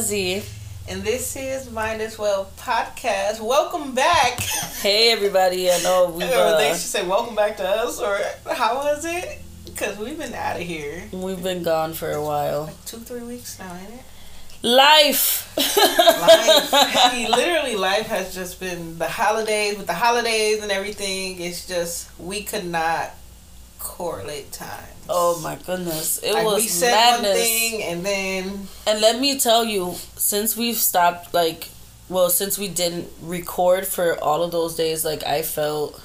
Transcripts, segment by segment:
and and this is as Well podcast. Welcome back. Hey everybody, I know we. Uh, they should say welcome back to us, or how was it? Because we've been out of here. We've been gone for a while. Like two, three weeks now, ain't it? Life. life. I mean, literally, life has just been the holidays with the holidays and everything. It's just we could not correlate time. Oh my goodness, it like was we said madness. one thing and then and let me tell you, since we've stopped, like, well, since we didn't record for all of those days, like I felt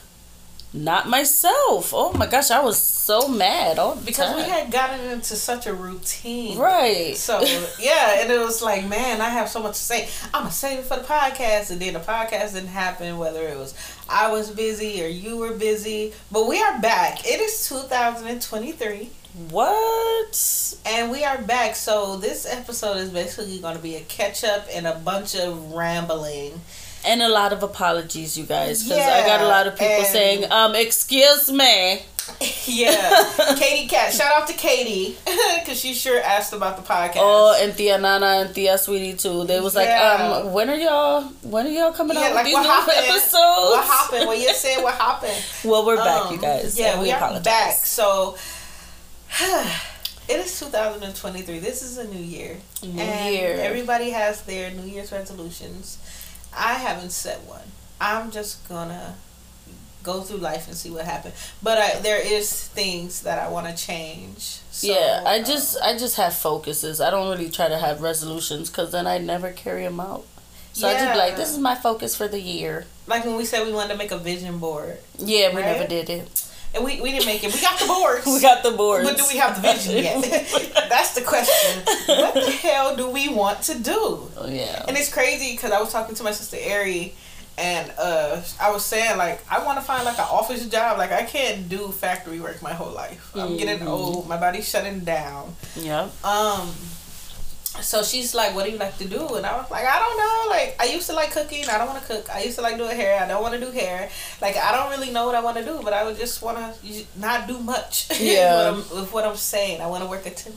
not myself. Oh my gosh, I was so mad all because time. we had gotten into such a routine, right. So yeah, and it was like, man, I have so much to say. I'm gonna save it for the podcast, and then the podcast didn't happen. Whether it was I was busy or you were busy, but we are back. It is 2023. What? And we are back. So this episode is basically going to be a catch up and a bunch of rambling. And a lot of apologies, you guys, because Yeah, I got a lot of people and- saying, um, excuse me. Yeah, Katie Cat. Shout out to Katie because she sure asked about the podcast. Oh, and Tia Nana and Tia Sweetie too. They was like, Yeah. um, when are y'all when are y'all coming yeah, out with like these what new happened? episodes? What happened? What you said? What happened? Well, we're back, Um, you guys. Yeah, we, we are apologize. back. So it is 2023. This is a new year. New and year. Everybody has their New Year's resolutions. I haven't set one. I'm just gonna go through life and see what happens. But I, there is things that I want to change. So, yeah, I uh, just I just have focuses. I don't really try to have resolutions because then I never carry them out. So I just be like, this is my focus for the year. like when we said we wanted to make a vision board, Yeah, we never did it. and we, we didn't make it. We got the boards. We got the boards. But do we have the vision yet? That's the question. What do we want to do? Oh, yeah. And it's crazy because I was talking to my sister Ari, and uh, I was saying like I want to find like an office job. Like I can't do factory work my whole life. I'm getting Mhm. old. My body's shutting down. Yeah. Um. So she's like, "What do you like to do?" And I was like, "I don't know. Like I used to like cooking. I don't want to cook. I used to like doing hair. I don't want to do hair. Like I don't really know what I want to do, but I would just want to not do much. Yeah. with, what I'm, with what I'm saying, I want to work a temp,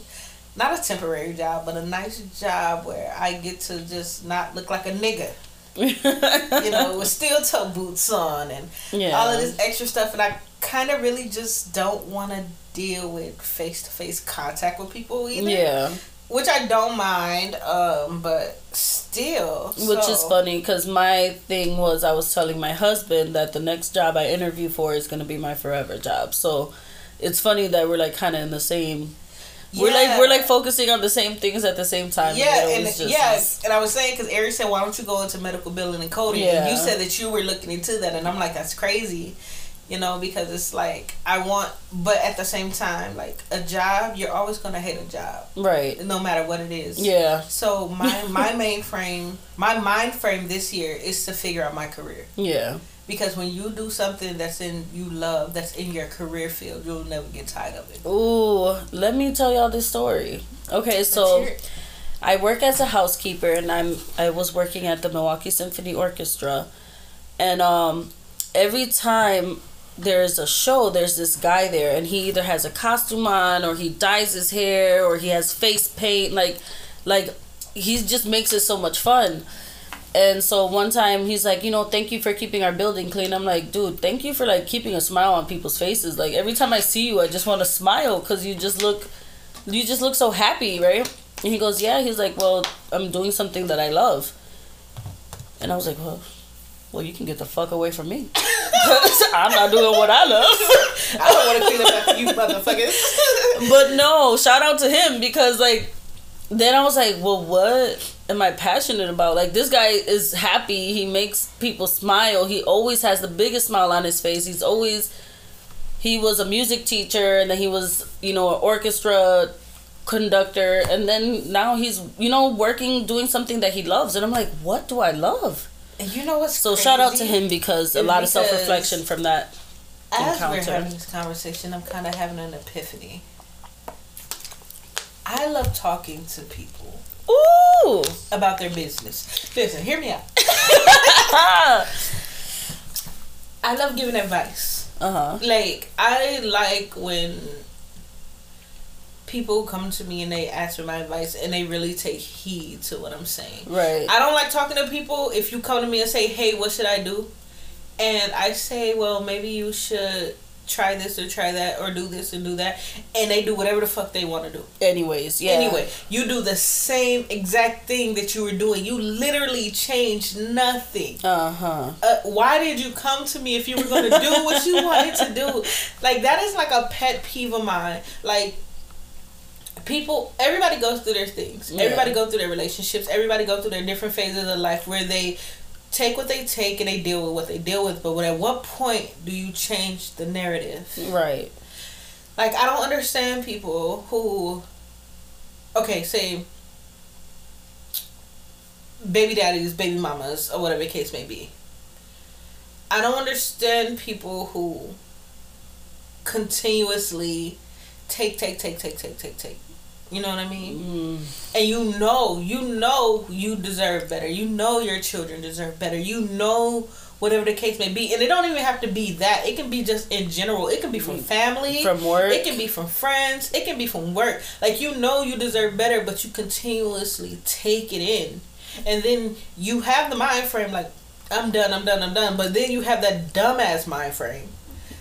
not a temporary job, but a nice job where I get to just not look like a nigga. You know, with steel toe boots on and yeah. all of this extra stuff, and I kind of really just don't want to deal with face to face contact with people either Yeah. which I don't mind, um, but still, Which is funny because my thing was I was telling my husband that the next job I interview for is going to be my forever job. So it's funny that we're like kind of in the same. We're like we're like focusing on the same things at the same time. Yeah, and just yeah, and I was saying because Ari said, "Why don't you go into medical billing and coding?" And Yeah. you said that you were looking into that, and I'm like, "That's crazy," you know, because it's like I want, but at the same time, like a job, you're always gonna hate a job, right. no matter what it is. Yeah, So my my main frame, my mind frame this year is to figure out my career. yeah, Because when you do something that's in you love, that's in your career field, you'll never get tired of it. Ooh, let me tell y'all this story. Okay, so. I work as a housekeeper, and I'm I was working at the Milwaukee Symphony Orchestra, and um, every time there's a show, there's this guy there, and he either has a costume on, or he dyes his hair, or he has face paint, like, like he just makes it so much fun. And so one time he's like, you know, thank you for keeping our building clean. I'm like, dude, thank you for like keeping a smile on people's faces. Like every time I see you, I just want to smile because you just look, you just look so happy, right? And he goes, yeah. He's like, well, I'm doing something that I love. And I was like, well, well, you can get the fuck away from me. I'm not doing what I love. I don't want to clean up after you motherfuckers. but no, shout out to him because like then I was like, well, what am I passionate about? Like this guy is happy. He makes people smile. He always has the biggest smile on his face. He's always he was a music teacher and then he was, you know, an orchestra conductor and then now he's, you know, working doing something that he loves and I'm like, what do I love? And you know what's So shout out to him because a lot of self-reflection from that As encounter. we're having this conversation, I'm kind of having an epiphany. I love talking to people Ooh. about their business. Listen, hear me out. I love giving advice. uh-huh. Like I like when people come to me and they ask for my advice and they really take heed to what I'm saying. Right. I don't like talking to people if you come to me and say, "Hey, what should I do?" and I say, "Well, maybe you should try this or try that or do this and do that," and they do whatever the fuck they want to do. Anyways, yeah. Anyway, you do the same exact thing that you were doing. You literally changed nothing. Uh-huh. Uh, why did you come to me if you were going to do what you wanted to do? Like that is like a pet peeve of mine. Like people, everybody goes through their things. Yeah. Everybody go through their relationships. Everybody go through their different phases of life where they take what they take and they deal with what they deal with. But at what point do you change the narrative? Right. Like I don't understand people who okay, say baby daddies, baby mamas, or whatever the case may be. I don't understand people who continuously take, take, take, take, take, take, take. You know what I mean? Mm. And you know, you know you deserve better. You know your children deserve better. You know whatever the case may be. And it don't even have to be that. It can be just in general. It can be from family. From work. It can be from friends. It can be from work. Like you know you deserve better, but you continuously take it in. And then you have the mind frame like, I'm done, I'm done, I'm done. But then you have that dumbass mind frame.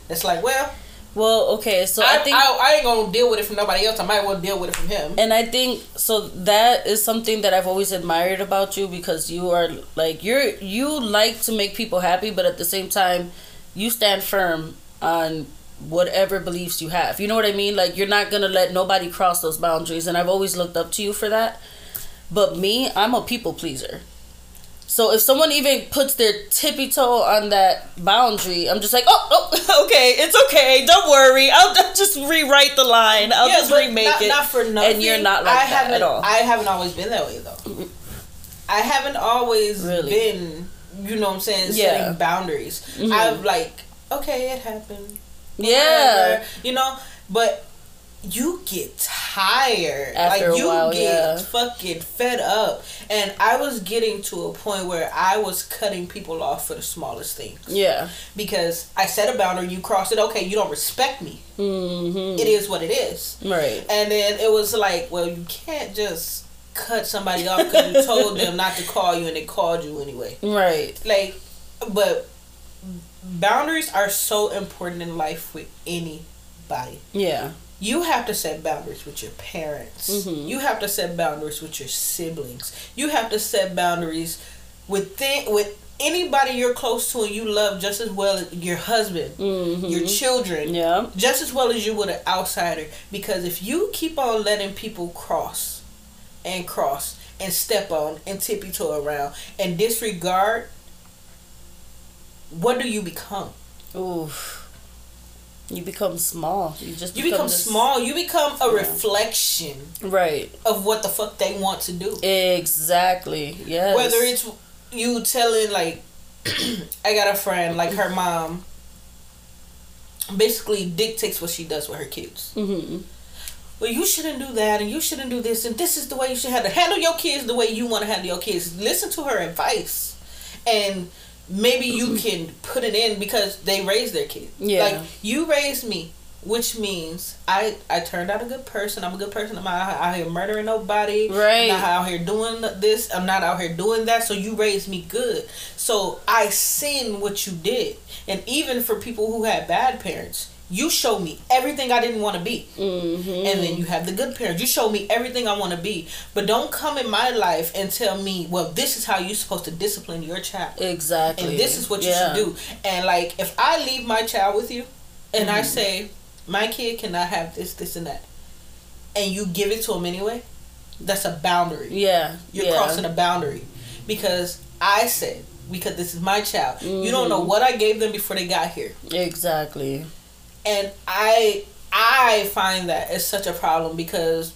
It's like, well, Well, okay, so I, I think I, I ain't gonna deal with it from nobody else. I might well deal with it from him. and I think so that is something that I've always admired about you because you are like you're you like to make people happy but at the same time you stand firm on whatever beliefs you have. You know what I mean? Like you're not to let nobody cross those boundaries and I've always looked up to you for that. But me, I'm a people pleaser. So if someone even puts their tippy toe on that boundary, I'm just like, oh, oh, okay, it's okay. Don't worry. I'll just rewrite the line. I'll just remake not, it. Not for nothing. And you're not like I that haven't, at all. I haven't always been that way though. I haven't always Really? been, you know what I'm saying, Yeah. setting boundaries. Mhm. I've like, okay, it happened. yeah. You know, but you get tired. After like you while, get yeah. fucking fed up. And I was getting to a point where I was cutting people off for the smallest things. Yeah. Because I set a boundary, you cross it, okay, you don't respect me. Mm-hmm. It is what it is. Right. And then it was like, well, you can't just cut somebody off because you told them not to call you and they called you anyway. Right. Like, but boundaries are so important in life with anybody. Yeah. You have to set boundaries with your parents. Mhm. You have to set boundaries with your siblings. You have to set boundaries with th- with anybody you're close to and you love just as well as your husband, Mm-hmm. your children Yeah. just as well as you would an outsider. Because if you keep on letting people cross and cross and step on and tippy toe around and disregard, what do you become? Oof. You become small. You just You become this- small. You become a Yeah. reflection Right. of what the fuck they want to do. Exactly. Yes. Whether it's you telling like, I got a friend like her mom. Basically dictates what she does with her kids. Mm-hmm. well, you shouldn't do that, and you shouldn't do this, and this is the way you should have to handle your kids the way you want to handle your kids. Listen to her advice, and maybe you can put it in because they raised their kids. Yeah. like you raised me, which means I I turned out a good person. I'm a good person. I'm not out here murdering nobody. Right. I'm not out here doing this. I'm not out here doing that. So you raised me good. So I seen what you did, and even for people who had bad parents. You show me everything I didn't want to be. Mm-hmm. And then you have the good parents. You show me everything I want to be. But don't come in my life and tell me, well, this is how you're supposed to discipline your child. Exactly. And this is what you should do. And like, if I leave my child with you and I Mhm. say, my kid cannot have this, this, and that, and you give it to him anyway, that's a boundary. Yeah. You're yeah. crossing a boundary. Because I said, because this is my child. You don't know Mhm. what I gave them before they got here Exactly. And I I find that it's such a problem because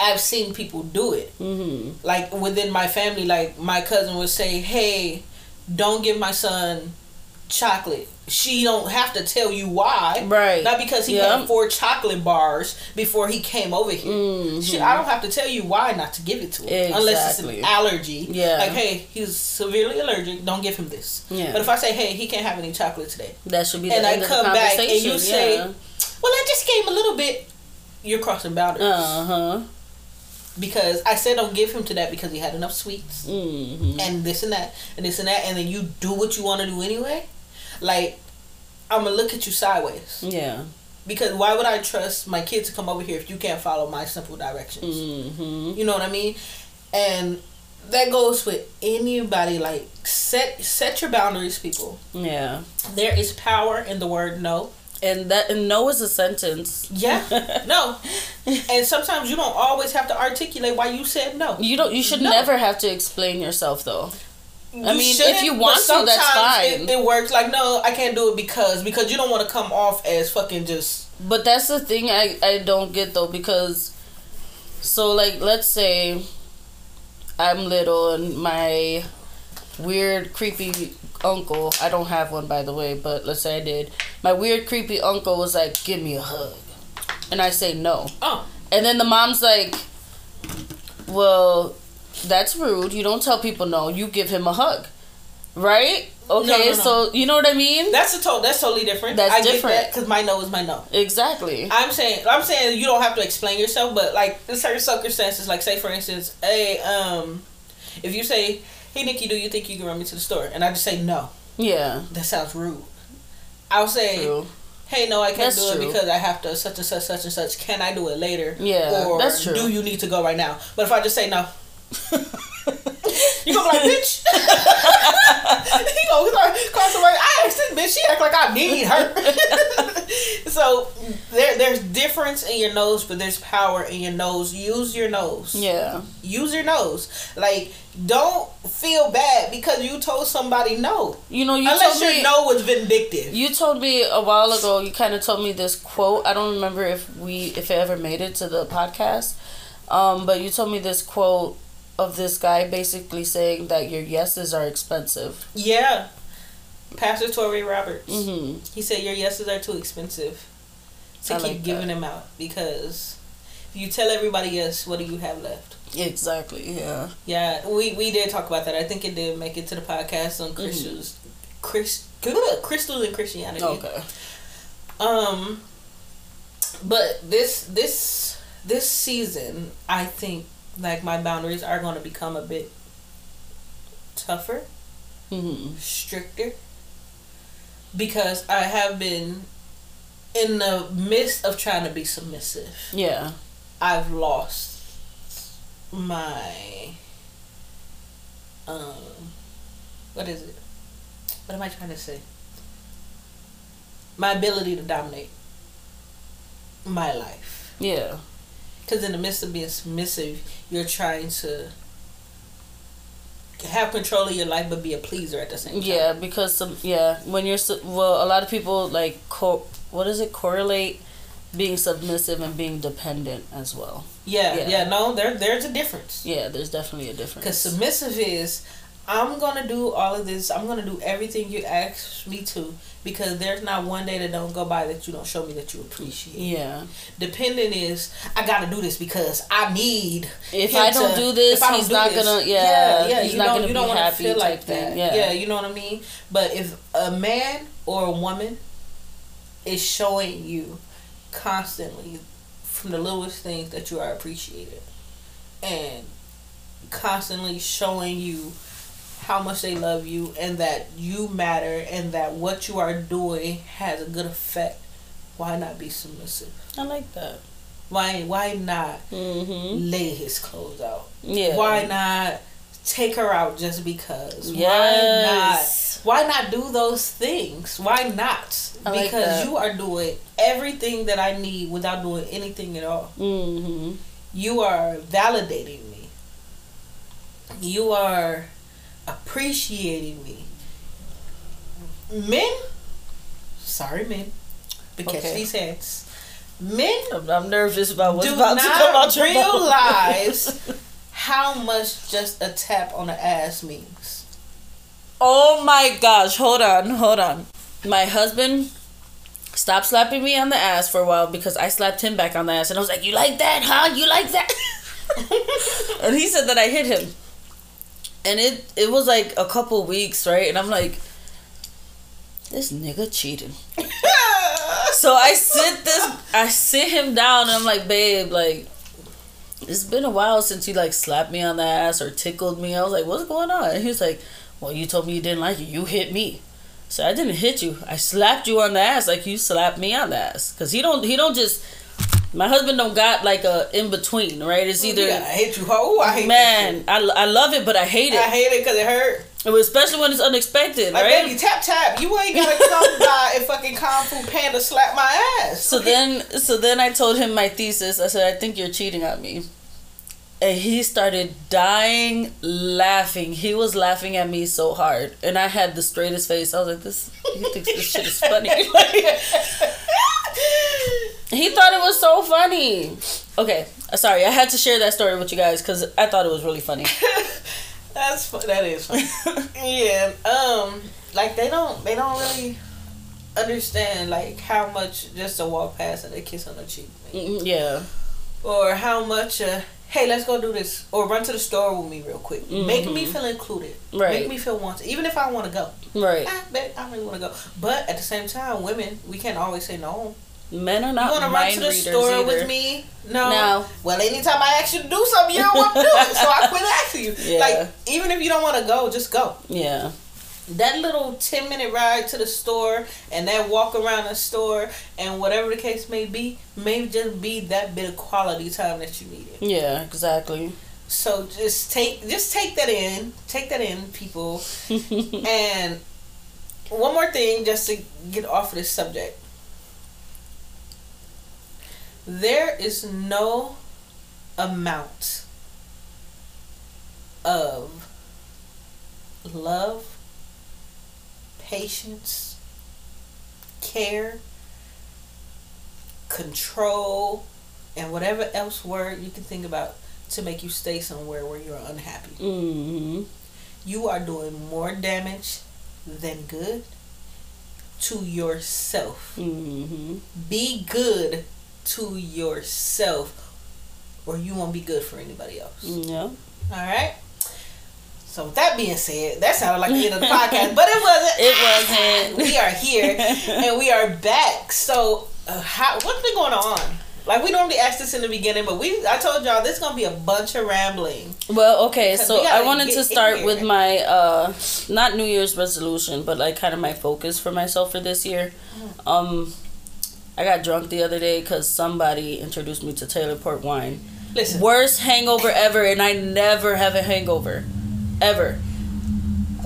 I've seen people do it. Mm-hmm. Like within my family, like my cousin would say, "Hey, don't give my son chocolate." She don't have to tell you why. Right. Not because he Yeah. had four chocolate bars before he came over here. Mhm. Shit, I don't have to tell you why not to give it to him unless it's an allergy. Yeah. Like, hey, he's severely allergic. Don't give him this. Yeah. But if I say, hey, he can't have any chocolate today, That should be the and I end of come the back conversation. and you say, yeah. well, I just gave him a little bit. you're crossing boundaries. Uh huh. Because I said don't give him to that because he had enough sweets Mm-hmm. and this and that and this and that, and then you do what you want to do anyway. Like, I'm gonna look at you sideways. Yeah. Because why would I trust my kid to come over here if you can't follow my simple directions? Mm-hmm. You know what I mean? And that goes with anybody. Like set set your boundaries, people. Yeah. There is power in the word no. And that and no is a sentence. Yeah, no. And sometimes you don't always have to articulate why you said no. You don't. You should No. never have to explain yourself though. I mean, if you want to, that's fine. It, it works. Like no, I can't do it because because you don't want to come off as fucking just But that's the thing I I don't get though because, so like let's say, I'm little and my weird creepy uncle I don't have one by the way but let's say I did my weird creepy uncle was like give me a hug, and I say no oh and then the mom's like, well, that's rude. You don't tell people no. You give him a hug, right? Okay, no, no. so you know what I mean? that's a to- that's totally different. That's I different. because my no is my no. exactly. I'm saying I'm saying you don't have to explain yourself, but like in certain circumstances, like say for instance, hey, um, if you say, "Hey Nikki, do you think you can run me to the store?" and I just say no, Yeah, that sounds rude. I'll say, true. "Hey, no, I can't That's do true. it because I have to such and such such and such. Can I do it later?" Yeah, or that's true. do you need to go right now? But if I just say no, you gonna be like, bitch. he gonna start call somebody. I asked this bitch. She act like I need her. so there, there's difference in your nose, but there's power in your nose. Use your nose. yeah, Use your nose. Like, don't feel bad because you told somebody no. you know, you Unless your me. no was vindictive. You told me a while ago. You kind of told me this quote. I don't remember if we if it ever made it to the podcast, um, but you told me this quote of this guy basically saying that your yeses are expensive. yeah. Pastor Touré Roberts. Mm-hmm. He said your yeses are too expensive to I keep like giving that. them out because if you tell everybody yes, what do you have left? Exactly. Yeah. Yeah, we we did talk about that. I think it did make it to the podcast on Christians, Chris, crystals and Christianity. Okay. Um, but this this this season, I think like my boundaries are going to become a bit tougher, Mm-hmm. stricter, because I have been in the midst of trying to be submissive. Yeah. I've lost my um what is it? What am I trying to say? My ability to dominate my life. Yeah. Because in the midst of being submissive, you're trying to have control of your life, but be a pleaser at the same time. Yeah, because some yeah, when you're well, a lot of people like co- does it correlate being submissive and being dependent as well. Yeah, Yeah. yeah. No, there, there's a difference. Yeah, there's definitely a difference. Because submissive is, I'm gonna do all of this. I'm gonna do everything you ask me to. Because there's not one day that don't go by that you don't show me that you appreciate. yeah, Dependent is, I gotta do this because I need. if I don't to- do this, don't he's do not this- gonna. Yeah, he's you not don't, gonna you be don't wanna happy. Feel like thing. that. Yeah. yeah, you know what I mean. But if a man or a woman is showing you constantly from the littlest things that you are appreciated, and constantly showing you how much they love you and that you matter and that what you are doing has a good effect, why not be submissive? I like that. Why why not Mm-hmm. lay his clothes out? Yeah. Why not take her out just because? Yes. Why not? Why not do those things? Why not? I because that. you are doing everything that I need without doing anything at all. Mm-hmm. You are validating me. You are appreciating me. Men, sorry, men, but catch Okay. these hands. Men I'm, I'm nervous about what's about to come out your realize how much just a tap on the ass means. Oh my gosh, hold on, hold on. My husband stopped slapping me on the ass for a while because I slapped him back on the ass and I was like, You like that, huh? You like that? and he said that I hit him. And it it was like a couple weeks, right? And I'm like, This nigga cheating. so I sit this, I sit him down, and I'm like, babe, like, it's been a while since you like slapped me on the ass or tickled me. I was like, what's going on? And he was like, well, you told me you didn't like it. You hit me. So I didn't hit you. I slapped you on the ass like you slapped me on the ass. Cause he don't, he don't just. My husband don't got like a in between, right? It's either I hate you. Oh, I hate man, I, I love it, but I hate it. I hate it because it hurt. Especially when it's unexpected, Like, right? baby, tap tap. You ain't gotta come by and fucking Kung Fu Panda slap my ass. So then, so then I told him my thesis. I said, I think you're cheating on me. And he started dying laughing. He was laughing at me so hard, and I had the straightest face. I was like, "This, he thinks this shit is funny." he thought it was so funny. Okay, sorry, I had to share that story with you guys because I thought it was really funny. That's that is funny. yeah. Um. Like they don't they don't really understand like how much just a walk past and a kiss on the cheek. Mm, yeah, or how much. Uh, Hey, let's go do this, or run to the store with me real quick. Make me Mhm. feel included. Right. Make me feel wanted, even if I want to go. right. I, bet I really want to go. But at the same time, women, we can't always say no. Men are not. You want to run to the store either. with me? No. No. Well, anytime I ask you to do something, you don't want to do it, so I quit asking you. Yeah. Like, even if you don't want to go, just go. Yeah, That little ten minute ride to the store and that walk around the store and whatever the case may be, may just be that bit of quality time that you needed. yeah, exactly. So just take just take that in, take that in, people. and one more thing, just to get off of this subject. There is no amount of love, patience, care, control, and whatever else word you can think about to make you stay somewhere where you're unhappy. hmm You are doing more damage than good to yourself. hmm Be good to yourself, or you won't be good for anybody else. Yeah. All right. So with that being said, that sounded like the end of the podcast, but it wasn't. It wasn't. We are here and we are back. So, uh, how what's been going on? Like we normally ask this in the beginning, but we I told y'all this is gonna be a bunch of rambling. Well, okay, so I wanted to start with my uh not New Year's resolution, but like kind of my focus for myself for this year. Mm. Um I got drunk the other day cuz somebody introduced me to Taylor Port wine. Listen, Worst hangover ever and I never have a hangover ever.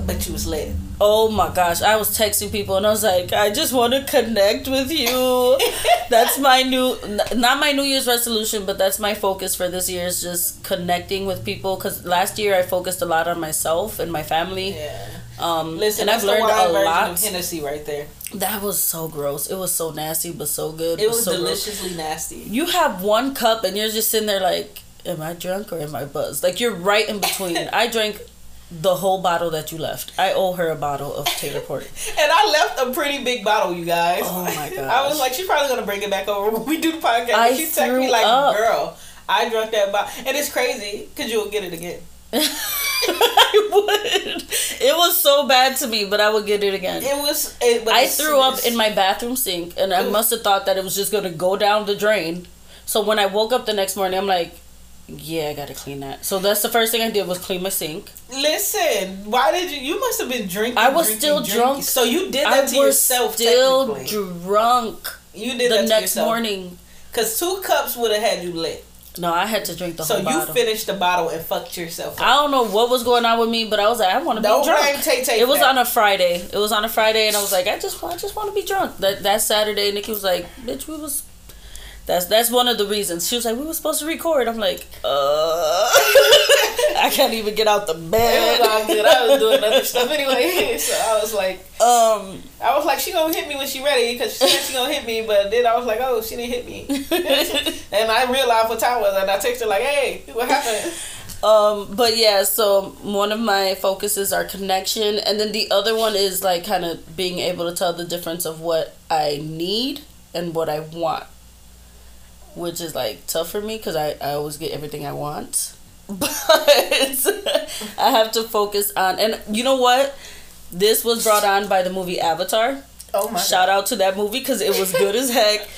but you was lit. Oh my gosh, I was texting people and I was like, I just want to connect with you. that's my new, not my New Year's resolution, but that's my focus for this year is just connecting with people. Because last year I focused a lot on myself and my family. Yeah. Um, Listen, and I've learned a lot. of Hennessy right there. That was so gross. It was so nasty, but so good. It was so gross. deliciously nasty. You have one cup and you're just sitting there like, am I drunk or am I buzzed? Like you're right in between. I drank the whole bottle that you left. I owe her a bottle of Taylor Port. And I left a pretty big bottle, you guys. Oh my god! I was like, she's probably gonna bring it back over when we do the podcast. I she texted me like, up. "Girl, I drunk that bottle," and it's crazy because you'll get it again. I would. It was so bad to me, but I would get it again. It was. It, I threw up in my bathroom sink, and I must have thought that it was just gonna go down the drain. So when I woke up the next morning, I'm like, "Yeah, I gotta clean that." So that's the first thing I did was clean my sink. Listen, why did you? You must have been drinking. I was drinking, still drinking. drunk. So you did I that to was yourself. still drunk you did the that to next morning. Cause two cups would have had you lit. No, I had to drink the So whole bottle. So you finished the bottle and fucked yourself. I don't know what was going on with me, but I was like, I want to be Don't drunk. Tay Tay. It was on a Friday. It was on a Friday, and I was like, I just, I just want to be drunk. That that Saturday, Nikki was like, bitch, we was. That's that's one of the reasons. She was like, we were supposed to record. I'm like, uh, I can't even get out the It bed. was all good. I was doing other stuff anyway. So I was like, Um, I was like, she gonna hit me when she ready because she said she gonna hit me, but then I was like, oh, she didn't hit me, and I realized what time was, and I texted her like, hey, what happened? um, but yeah. So one of my focuses are connection, and then the other one is like kind of being able to tell the difference of what I need and what I want, which is like tough for me because I I always get everything I want. but I have to focus on and you know what this was brought on by the movie Avatar Oh my Shout out to that movie because it was good as heck.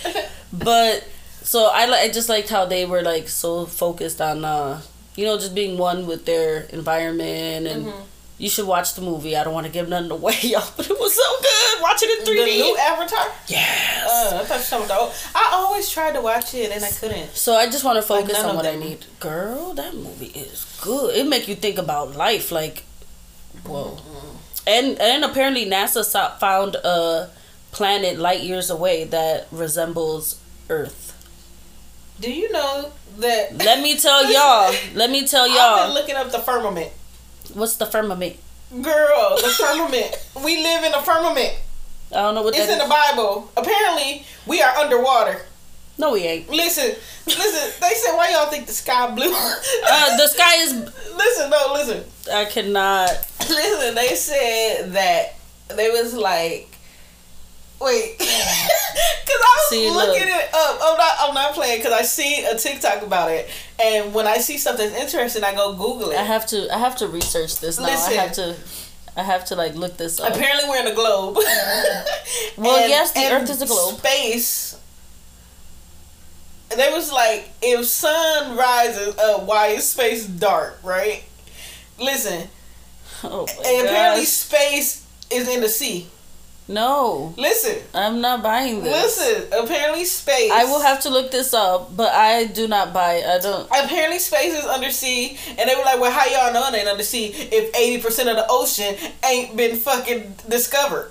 But so I I just liked how they were like so focused on uh you know just being one with their environment and. Mm-hmm. You should watch the movie. I don't want to give nothing away, y'all, but it was so good. Watch it in 3D. new Avatar. yes. Uh, I thought you were something. I always tried to watch it and I couldn't. So I just want to focus none on what I need. Girl, that movie is good. It make you think about life. Like, whoa. And and apparently NASA found a planet light years away that resembles Earth. Do you know that? Let me tell y'all. Let me tell I've been y'all. looking up the firmament. What's the firmament? Girl, the firmament. we live in a firmament. I don't know what It's in the. Bible. Apparently, we are underwater. No, we ain't. Listen, listen. They said, "Why y'all think the sky blue?" Uh, the sky is. listen, no, listen, I cannot. listen. They said that they was like, wait, because I was See, looking look. it up. I'm not, I'm not playing because I see a TikTok about it, and when I see something interesting, I go Google it. I have to. I have to research this now. Listen. I have to. I have to like look this up. Apparently, we're in a globe. Well, yes, the Earth is a globe. Space. They was like, if sun rises up, why is space dark? Right? Listen, Oh my and apparently space is in the sea. No, Listen, I'm not buying this. listen. Apparently, space. I will have to look this up, but I do not buy. I don't. Apparently, space is undersea, and they were like, "Well, how y'all know it ain't undersea if eighty percent of the ocean ain't been fucking discovered?"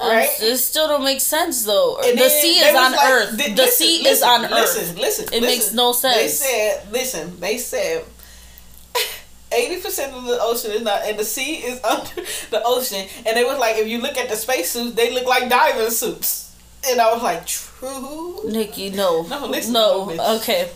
Right? it still don't make sense though. And the sea is on like- Earth. th- the listen, sea is on listen, Earth. Listen, listen. It makes listen. no They said, listen, they said eighty percent of the ocean is not, and the sea is under the ocean. And they was like, if you look at the spacesuits, they look like diving suits. And I was like, true. Nikki, no, No, no. okay,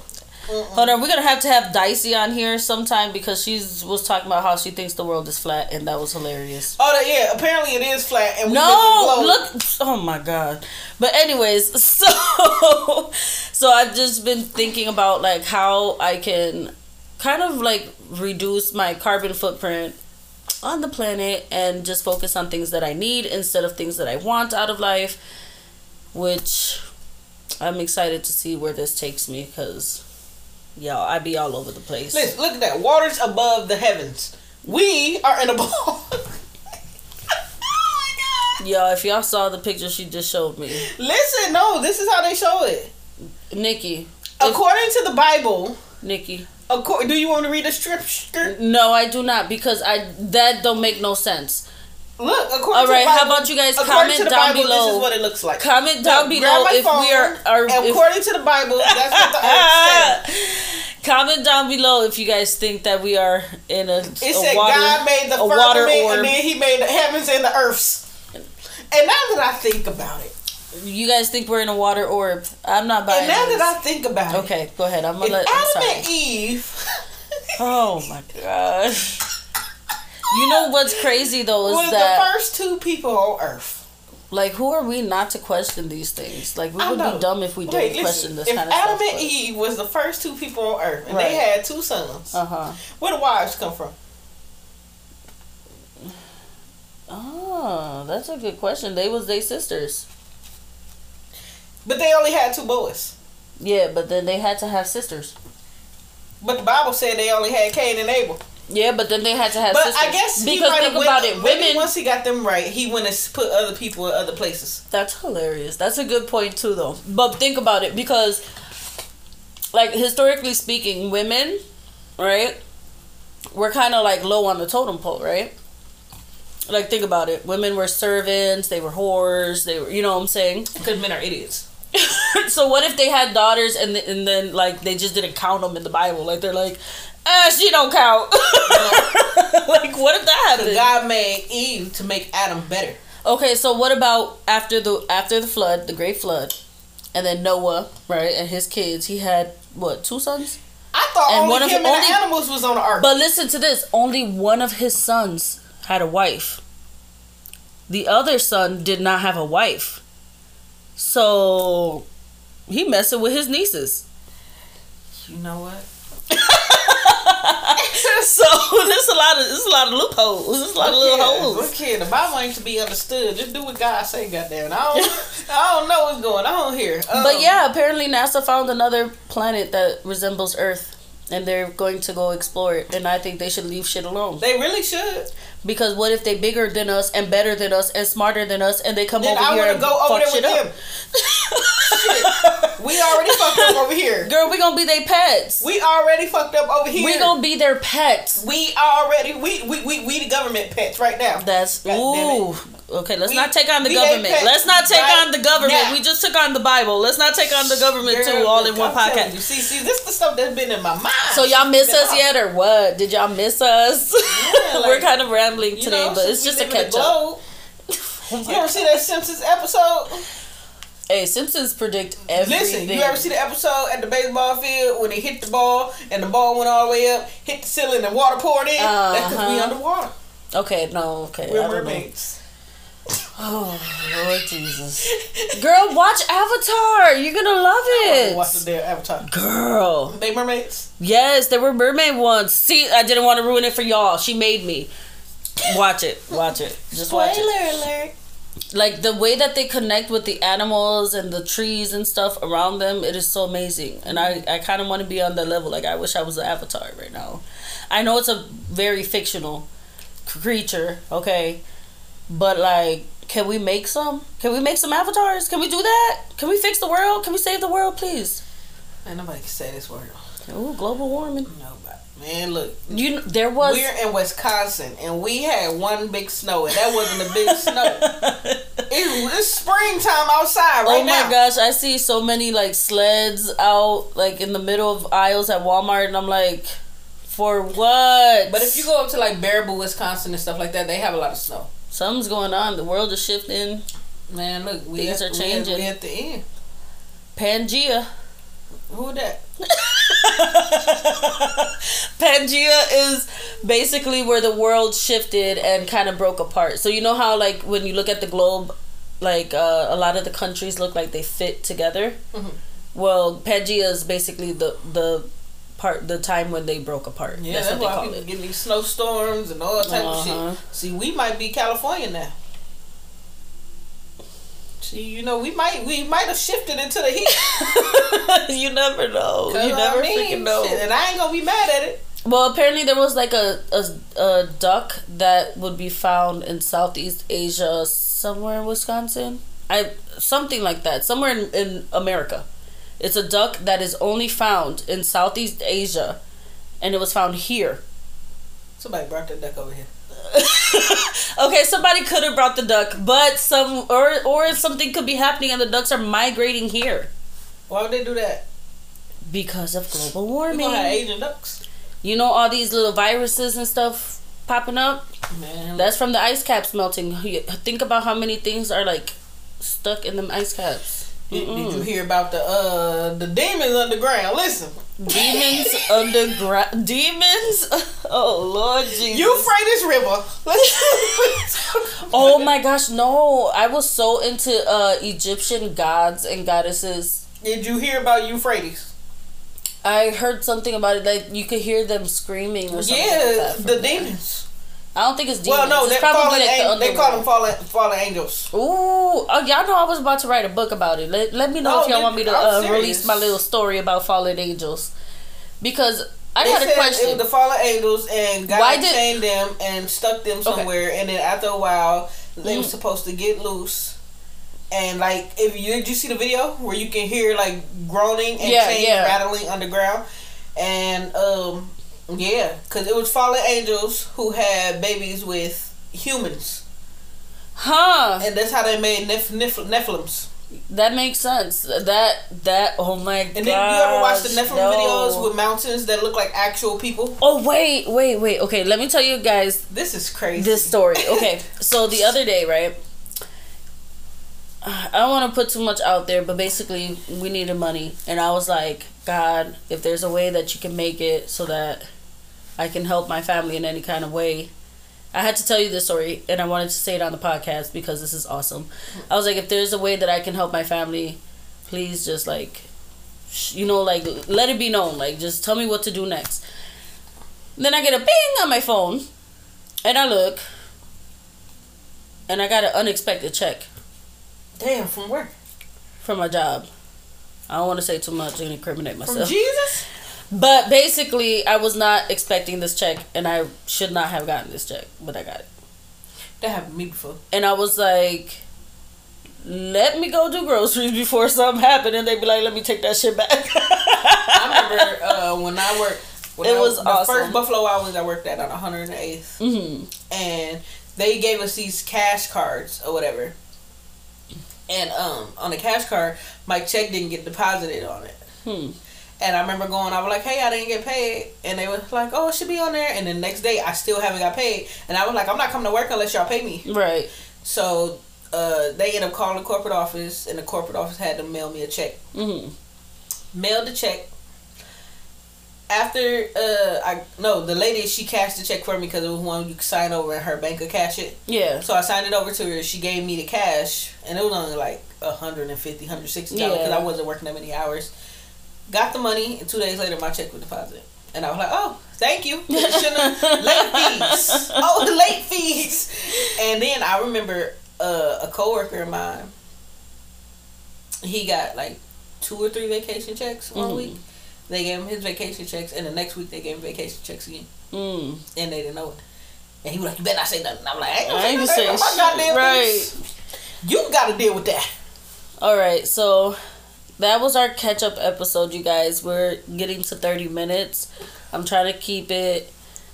hold on. We're gonna have to have Dicey on here sometime because she's was talking about how she thinks the world is flat, and that was hilarious. Oh, yeah. Apparently, it is flat, and we No, live in a globe. look. Oh my god. But anyways, so so I've just been thinking about like how I can kind of like reduce my carbon footprint on the planet and just focus on things that I need instead of things that I want out of life, which I'm excited to see where this takes me cuz y'all I be all over the place. Listen, look at that. Water's above the heavens. We are in a ball. oh my Y'all, if y'all saw the picture she just showed me. Listen, no, this is how they show it. Nikki, According to the Bible, Nikki. Accor- do you want to read the scripture? No, I do not because I that don't make no sense. Look, according All to right, how about you guys comment down Bible, below? This is what it looks like. Comment down Look, below if we are are if- according to the Bible, that's what the earth said. comment down below if you guys think that we are in a, It a said water God made the firmament, and then He made the heavens and the earths. And now that I think about it, You guys think we're in a water orb? I'm not buying. and now this. that I think about it, okay, go ahead. I'm gonna let. I'm Adam sorry. and Eve Oh my gosh. You know what's crazy though is that the first two people on Earth. like who are we not to question these things? Like we I would know. be dumb if we didn't Wait, question this If kind of Adam stuff. and Eve was the first two people on Earth, and Right. they had two sons, Uh huh. where the wives come from? Oh, that's a good question. They was they sisters. But they only had two boys. Yeah, but then they had to have sisters. But the Bible said they only had Cain and Abel. Yeah, but then they had to have But sisters. I guess because think have about it, women. Once he got them right, he went and put other people in other places. That's hilarious. That's a good point too, though. But think about it because, like historically speaking, women, right, we're kind of like low on the totem pole, right? Like think about it. Women were servants. They were whores. They were, you know what I'm saying. Because men are idiots. so what if they had daughters and th- and then like they just didn't count them in the Bible? Like they're like, ah, she don't count. like what if that happened? God made Eve to make Adam better. Okay, so what about after the after the flood, the great flood, and then Noah, right, and his kids? He had what two sons? I thought And only one of- him and only- the animals was on the ark. But listen to this: only one of his sons had a wife. The other son did not have a wife, so he messing with his nieces. you know what? So there's a lot of there's a lot of loopholes. There's a lot of little holes. Look here, the Bible ain't to be understood. Just do what God say, goddamn. I don't, I don't know what's going on here. Um, But yeah, apparently NASA found another planet that resembles Earth, and they're going to go explore it. And I think they should leave shit alone. they really should. Because what if they bigger than us and better than us and smarter than us, and they come Then over I here and to go over fuck there with shit them. up? We already fucked up over here. Girl, we gonna be their pets. We already fucked up over here. We gonna be their pets. We already we we we, we the government pets right now. That's God ooh. Okay, let's We- not take on the government. pets Let's not take right on the government. now. We just took on the Bible. Let's not take on the government too, all in one I'm podcast. You, see, see, this is the stuff that's been in my mind. So y'all miss us yet or what? Did y'all miss us? Yeah, We're kind of rambling today, know, but it's just a catch up. globe, You ever see that Simpsons episode? Hey, Simpsons predict everything. Listen, you ever see the episode at the baseball field when they hit the ball and the ball went all the way up, hit the ceiling, and water poured in? That's because we Uh-huh. underwater. Okay, no, okay. We're mermaids. Oh Lord Jesus, girl, watch Avatar. You're gonna love it. Watch the it, damn Avatar. girl. They mermaids. Yes, there were mermaid ones. See, I didn't want to ruin it for y'all. She made me watch it. Watch it. Just watch it. alert. Like the way that they connect with the animals and the trees and stuff around them, it is so amazing. And I, I kind of want to be on that level. Like I wish I was an avatar right now. I know it's a very fictional creature, okay, but like, can we make some? Can we make some avatars? Can we do that? Can we fix the world? Can we save the world, please? Ain't nobody can say this word. Ooh, global warming. Nobody. Man, look. You there was We're in Wisconsin and we had one big snow and that wasn't a big snow. It, it's springtime outside oh right oh my now. gosh, I see so many like sleds out like in the middle of aisles at Walmart, and I'm like, for what? But if you go up to like Baraboo, Wisconsin and stuff like that, they have a lot of snow. Something's going on, the world is shifting. Man, look, we Things at, are we at- changing. We at the end. Pangea. Who that? Pangea is basically where the world shifted and kind of broke apart. So you know how like when you look at the globe, like uh, a lot of the countries look like they fit together. Mhm. Well, Pangea is basically the the part the time when they broke apart. Yeah, that's, that's, what they why call people it. getting these snowstorms and all type Uh-huh. of shit. See, we might be California now. See, you know, we might we might have shifted into the heat. you never know. You never I mean, freaking know. shit, and I ain't gonna be mad at it. Well, apparently there was like a, a a duck that would be found in Southeast Asia, somewhere in Wisconsin. I something like that, somewhere in, in America. It's a duck that is only found in Southeast Asia, and it was found here. Somebody brought the duck over here. okay, somebody could have brought the duck, but some or or something could be happening, and the ducks are migrating here Why would they do that? because of global We warming. gonna have Asian ducks. You know all these little viruses and stuff popping up. Man, That's from the ice caps melting. Think about how many things are like stuck in them ice caps. Did, did you hear about the uh the demons underground? Listen, Demons underground. Demons. Oh Lord Jesus. Euphrates River. Oh my gosh, no! I was so into uh Egyptian gods and goddesses. Did you hear about Euphrates? I heard something about it. Like you could hear them screaming or something. like Yeah, that the there. demons. I don't think it's demons. Well, no, it's they're fallen. like the they call them fallen fallen angels. Ooh, oh, y'all know I was about to write a book about it. Let, let me know No, if y'all want me to uh, release my little story about fallen angels. Because I They got a question. was the fallen angels, and God Why did- chained them and stuck them somewhere. And then after a while, they were Mm. supposed to get loose. And like, if you did you see the video where you can hear like groaning and Yeah, yeah. rattling underground, and um, yeah, because it was fallen angels who had babies with humans, huh? and that's how they made Neph- Neph- Nephilims. That makes sense. That that oh my god. And then you ever watch the Nephilim no. videos with mountains that look like actual people? Oh wait, wait, wait. Okay, let me tell you guys This is crazy. this story. Okay, so the other day, right? I don't want to put too much out there, but basically, we needed money, and I was like, God, if there's a way that you can make it so that I can help my family in any kind of way. I had to tell you this story, and I wanted to say it on the podcast because this is awesome. I was like, if there's a way that I can help my family, please just like, sh- you know, like let it be known. Like, just tell me what to do next. Then I get a ping on my phone, and I look, and I got an unexpected check Damn, from where? from my job. I don't want to say too much and incriminate myself. From myself. Jesus? But basically, I was not expecting this check, and I should not have gotten this check, but I got it. That happened to me before. And I was like, let me go do groceries before something happened, and they'd be like, let me take that shit back. I remember uh, when I worked. When It I, was the awesome. first Buffalo Wild Wings I worked at on 108th, hmm and they gave us these cash cards or whatever. And um, on the cash card, my check didn't get deposited on it. Hmm. And I remember going, I was like, hey, I didn't get paid. And they were like, oh, it should be on there. And the next day, I still haven't got paid. And I was like, I'm not coming to work unless y'all pay me. Right. So uh, they ended up calling the corporate office, and the corporate office had to mail me a check. hmm Mailed the check. After uh, I no, the lady she cashed the check for me because it was one you could sign over and her bank could cash it. Yeah. So I signed it over to her. She gave me the cash, and it was only like a hundred and fifty, hundred sixty dollars because Yeah. I wasn't working that many hours. Got the money, and two days later, my check was deposited, and I was like, "Oh, thank you." Late fees. Oh, the late fees. And then I remember uh, a coworker of mine. He got like two or three vacation checks one Mhm. week. They gave him his vacation checks, and the next week they gave him vacation checks again, Mm. and they didn't know it. And he was like, "You better not say nothing." I'm like, "I ain't gonna I ain't say nothing. say shit. Right. You got to deal with that." All right, so that was our catch up episode, you guys. We're getting to 30 minutes. I'm trying to keep it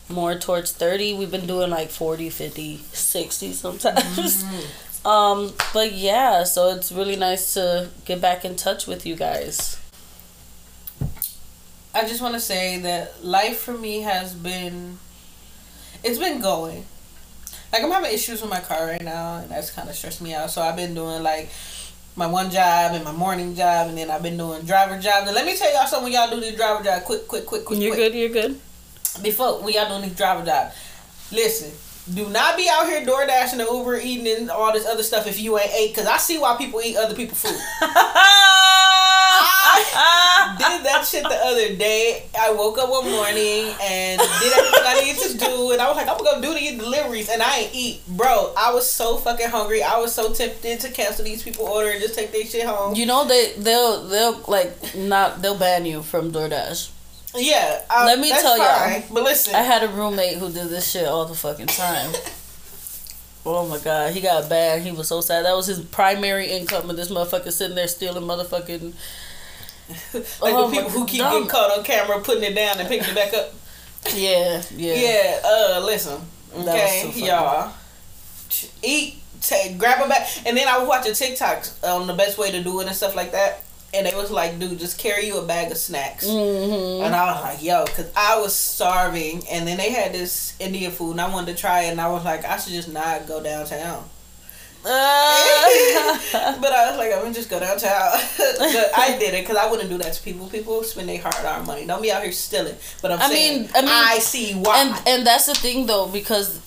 more towards 30. We've been doing like 40, 50, 60 sometimes. Um, but yeah, so it's really nice to get back in touch with you guys. I just want to say that life for me has been, it's been going. Like I'm having issues with my car right now, and that's kind of stressed me out. So I've been doing like my one job and my morning job, and then I've been doing driver jobs. And let me tell y'all something: when y'all do these driver job, quick, quick, quick, quick, You're quick. good, you're good. Before when y'all doing these driver jobs, listen. Do not be out here door dashing and Uber eating and all this other stuff if you ain't ate. Cause I see why people eat other people's food. I did that shit the other day. I woke up one morning and did everything I needed to do, and I was like, I'm gonna go do these deliveries, and I ain't eat, bro. I was so fucking hungry. I was so tempted to cancel these people order and just take their shit home. You know they they'll they'll like not they'll ban you from DoorDash. Yeah, I, Let me tell y'all. fine, But listen, I had a roommate who did this shit all the fucking time. Oh my god, he got bad. He was so sad. That was his primary income, and this motherfucker sitting there stealing motherfucking. like oh the people who keep God. getting caught on camera putting it down and picking it back up. Yeah, yeah. Yeah, uh, listen, okay, y'all, eat, take, grab a bag, and then I was watching TikToks on the best way to do it and stuff like that, and they was like, dude, just carry you a bag of snacks, Mm-hmm. and I was like, yo, cause I was starving, and then they had this Indian food, and I wanted to try it, and I was like, I should just not go downtown. Uh, but I was like, I'm gonna just go downtown. but I did it because I wouldn't do that to people. People spend their hard earned money. Don't be out here stealing. But I'm I saying, mean- I mean- I see why. and and that's the thing though because,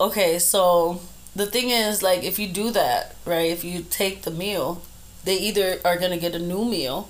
okay, so the thing is like if you do that right, if you take the meal, they either are gonna get a new meal,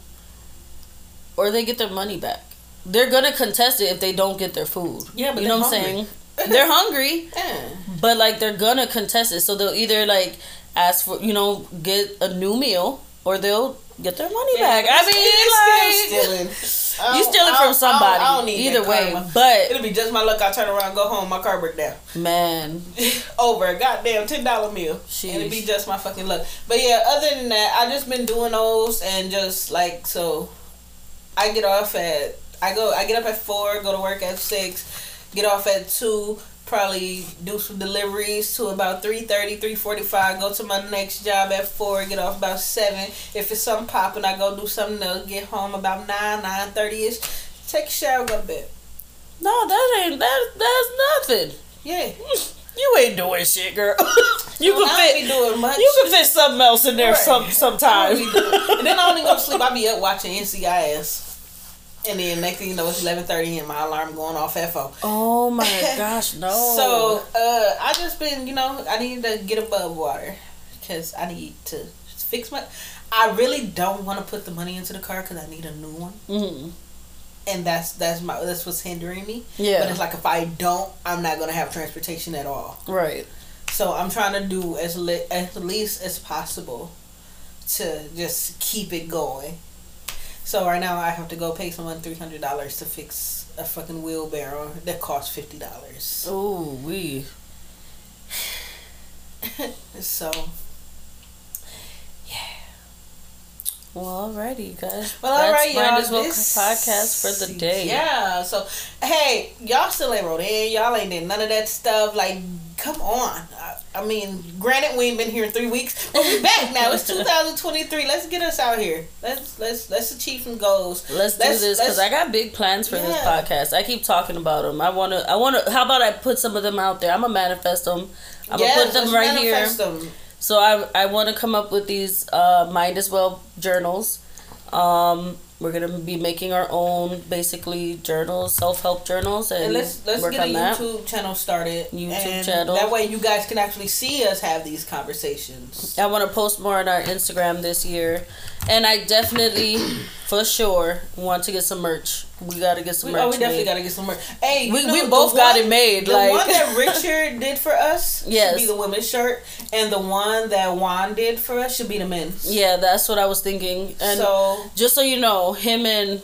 or they get their money back. They're gonna contest it if they don't get their food. Yeah, but you know what I'm saying? They're hungry. Yeah. But like they're gonna contest it, so they'll either like ask for you know get a new meal or they'll get their money back. I mean, like still you don't- stealing from somebody. I don't, I don't need either way, karma. but it'll be just my luck. I turn around, go home, my car break down. man, Over a goddamn ten dollar meal, and it'll be just my fucking luck. But yeah, other than that, I just been doing those and just like so. I get off at I go I get up at four, go to work at six, get off at two. Probably do some deliveries to about 3.30, 3.45. Go to my next job at 4. Get off about 7. If it's something popping, I go do something else. Get home about 9, 9.30ish. Take a shower, go to bed. no, that ain't that. That's nothing. Yeah. You ain't doing shit, girl. you Well, can fit. be doing much. You can fit something else in there Right. some sometimes. don't be doing- and then I don't even go to sleep. I be up watching NCIS. And then next thing you know, it's eleven thirty, and my alarm going off at four. oh my gosh, no. So uh, I just been, you know, I need to get above water because I need to fix my. I really don't want to put the money into the car because I need a new one, Mhm. and that's that's my that's what's hindering me. Yeah. But it's like if I don't, I'm not gonna have transportation at all. Right. So I'm trying to do as li- as least as possible to just keep it going. So right now I have to go pay someone three hundred dollars to fix a fucking wheelbarrow that costs fifty dollars. Oh, we. so Well, alrighty, guys. well, all right, y'all. Might as well this podcast for the day. Yeah. So hey, y'all still ain't wrote in. Y'all ain't did none of that stuff. Like, come on. I, I mean, granted, we ain't been here in three weeks, but we back now. It's 2023. Let's get us out here. Let's let's let's achieve some goals. Let's, do Let's- this because I got big plans for this podcast. I keep talking about them. I want to. I want to. How about I put some of them out there? I'm gonna manifest them. I'm gonna put them right manifest here. them. So I I want to come up with these uh, mind as well journals. Um, we're gonna be making our own basically journals, self help journals, and, And let's let's work get a on that. YouTube channel started. YouTube and channel. That way, you guys can actually see us have these conversations. I want to post more on our Instagram this year, and I definitely, for sure, want to get some merch. We got to get some We, merch. oh, we definitely made. got to get some more. Hey, you We- know, we both got one- it made, The like- one that Richard did for us Yes. should be the women's shirt, and the one that Juan did for us should be the men's. Yeah, that's what I was thinking. And so just so you know, him and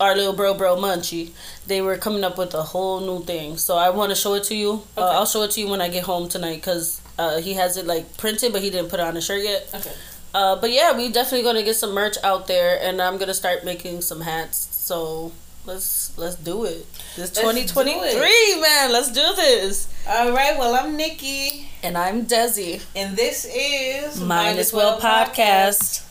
our little bro, bro Munchie, they were coming up with a whole new thing. So I want to show it to you. Uh, I'll show it to you when I get home tonight because uh, he has it like printed, but he didn't put it on the shirt yet. okay. Uh, but yeah, we definitely gonna get some merch out there, and I'm gonna start making some hats. So let's let's do it. This do 2023, man. Let's do this. All right. Well, I'm Nikki, And I'm Desi. and this is Mind as Well podcast.